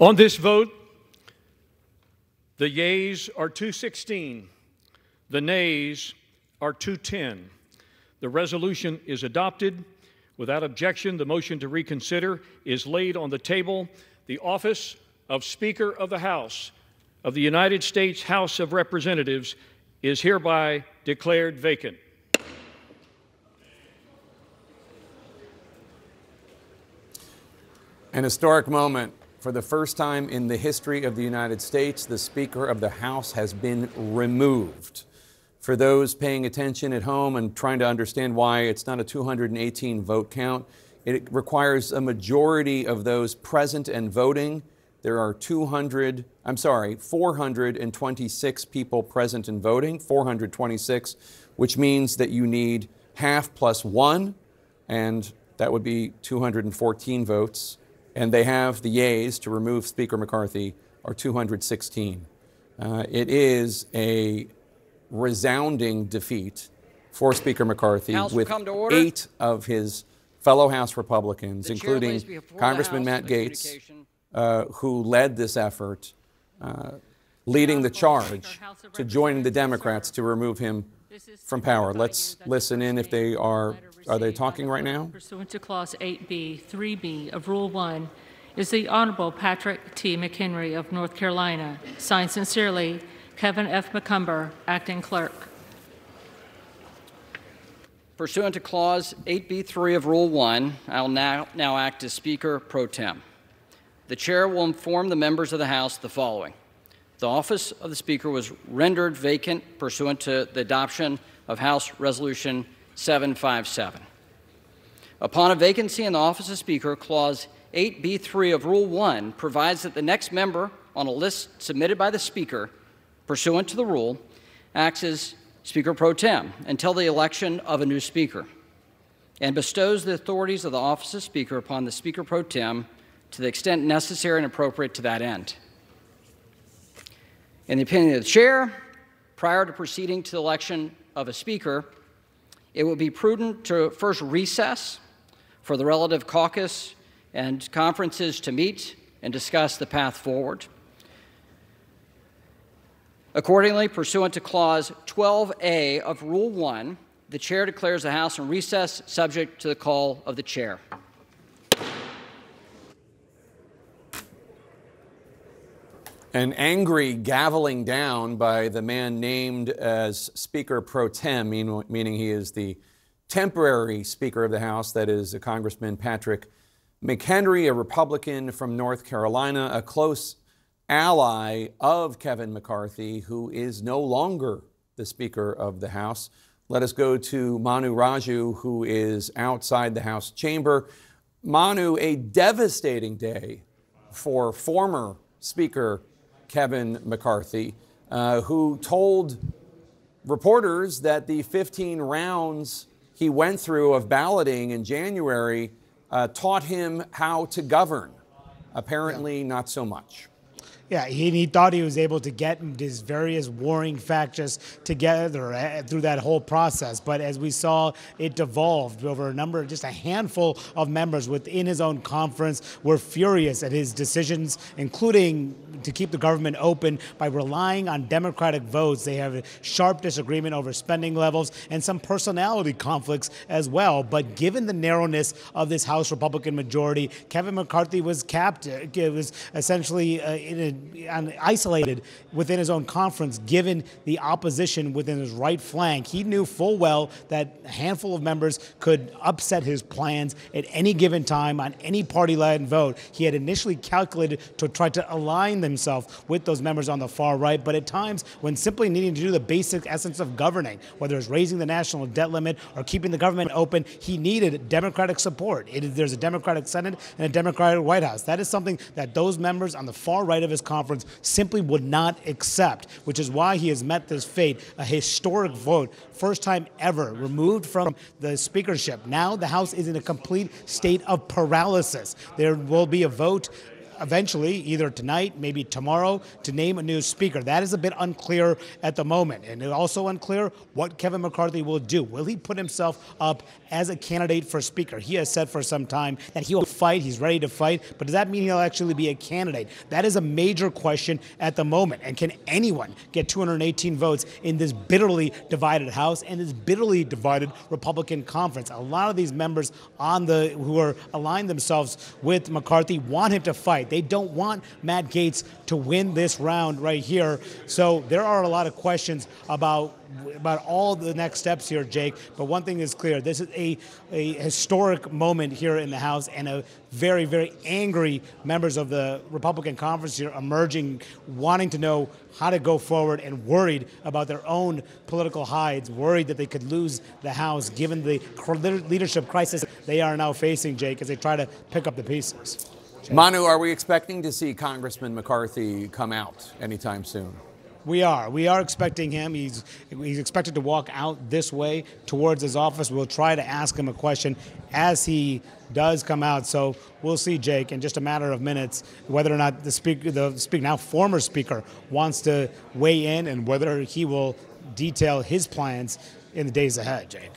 On this vote, the yeas are 216, the nays are 210. The resolution is adopted. Without objection, the motion to reconsider is laid on the table. The office of Speaker of the House of the United States House of Representatives is hereby declared vacant. An historic moment. For the first time in the history of the United States, the Speaker of the House has been removed. For those paying attention at home and trying to understand why it's not a 218 vote count, it requires a majority of those present and voting. There are 200, I'm sorry, 426 people present and voting, 426, which means that you need half plus one, and that would be 214 votes and they have the yeas to remove Speaker McCarthy are 216. Uh, it is a resounding defeat for Speaker McCarthy House with eight of his fellow House Republicans, The including Congressman Matt Gaetz, uh, who led this effort, uh, leading the charge to join the Democrats to remove him from power. Let's listen in if they are are they talking right now? Pursuant to Clause 8B, 3B of Rule 1, is the Honorable Patrick T. McHenry of North Carolina. Signed sincerely, Kevin F. McCumber, Acting Clerk. Pursuant to Clause 8B3 of Rule 1, I will now, now act as Speaker pro tem. The Chair will inform the members of the House the following. The office of the Speaker was rendered vacant pursuant to the adoption of House Resolution 757. Upon a vacancy in the office of Speaker, Clause 8B3 of Rule 1 provides that the next member on a list submitted by the Speaker, pursuant to the rule, acts as Speaker pro tem until the election of a new Speaker and bestows the authorities of the office of Speaker upon the Speaker pro tem to the extent necessary and appropriate to that end. In the opinion of the Chair, prior to proceeding to the election of a Speaker, it would be prudent to first recess for the relative caucus and conferences to meet and discuss the path forward. Accordingly, pursuant to Clause 12A of Rule 1, the Chair declares the House in recess subject to the call of the Chair. An angry gaveling down by the man named as Speaker pro tem, meaning he is the temporary Speaker of the House, that is Congressman Patrick McHenry, a Republican from North Carolina, a close ally of Kevin McCarthy, who is no longer the Speaker of the House. Let us go to Manu Raju, who is outside the House chamber. Manu, a devastating day for former Speaker Kevin McCarthy, uh, who told reporters that the 15 rounds he went through of balloting in January uh, taught him how to govern. Apparently, yeah. not so much. Yeah, he, he thought he was able to get his various warring factions together eh, through that whole process. But as we saw, it devolved over a number just a handful of members within his own conference were furious at his decisions, including to keep the government open by relying on Democratic votes. They have a sharp disagreement over spending levels and some personality conflicts as well. But given the narrowness of this House Republican majority, Kevin McCarthy was capped. It was essentially uh, a, isolated within his own conference, given the opposition within his right flank. He knew full well that a handful of members could upset his plans at any given time on any party-led vote. He had initially calculated to try to align himself with those members on the far right, but at times when simply needing to do the basic essence of governing, whether it's raising the national debt limit or keeping the government open, he needed Democratic support. It, there's a Democratic Senate and a Democratic White House. That is something that those members on the far right of his conference simply would not accept, which is why he has met this fate, a historic vote, first time ever removed from the speakership. Now the House is in a complete state of paralysis. There will be a vote eventually, either tonight, maybe tomorrow, to name a new speaker. That is a bit unclear at the moment. And it's also unclear what Kevin McCarthy will do. Will he put himself up as a candidate for speaker? He has said for some time that he will fight, he's ready to fight, but does that mean he'll actually be a candidate? That is a major question at the moment. And can anyone get 218 votes in this bitterly divided House and this bitterly divided Republican conference? A lot of these members on the who are aligned themselves with McCarthy want him to fight. They don't want Matt Gaetz to win this round right here. So there are a lot of questions about about all the next steps here, Jake. But one thing is clear: this is a, a historic moment here in the House, and a very, very angry members of the Republican conference here emerging, wanting to know how to go forward, and worried about their own political hides, worried that they could lose the House given the leadership crisis they are now facing, Jake, as they try to pick up the pieces. Manu, are we expecting to see Congressman McCarthy come out anytime soon? We are. We are expecting him. He's he's expected to walk out this way towards his office. We'll try to ask him a question as he does come out. So we'll see, Jake, in just a matter of minutes, whether or not the speaker, the speaker, now former speaker, wants to weigh in and whether he will detail his plans in the days ahead, Jake.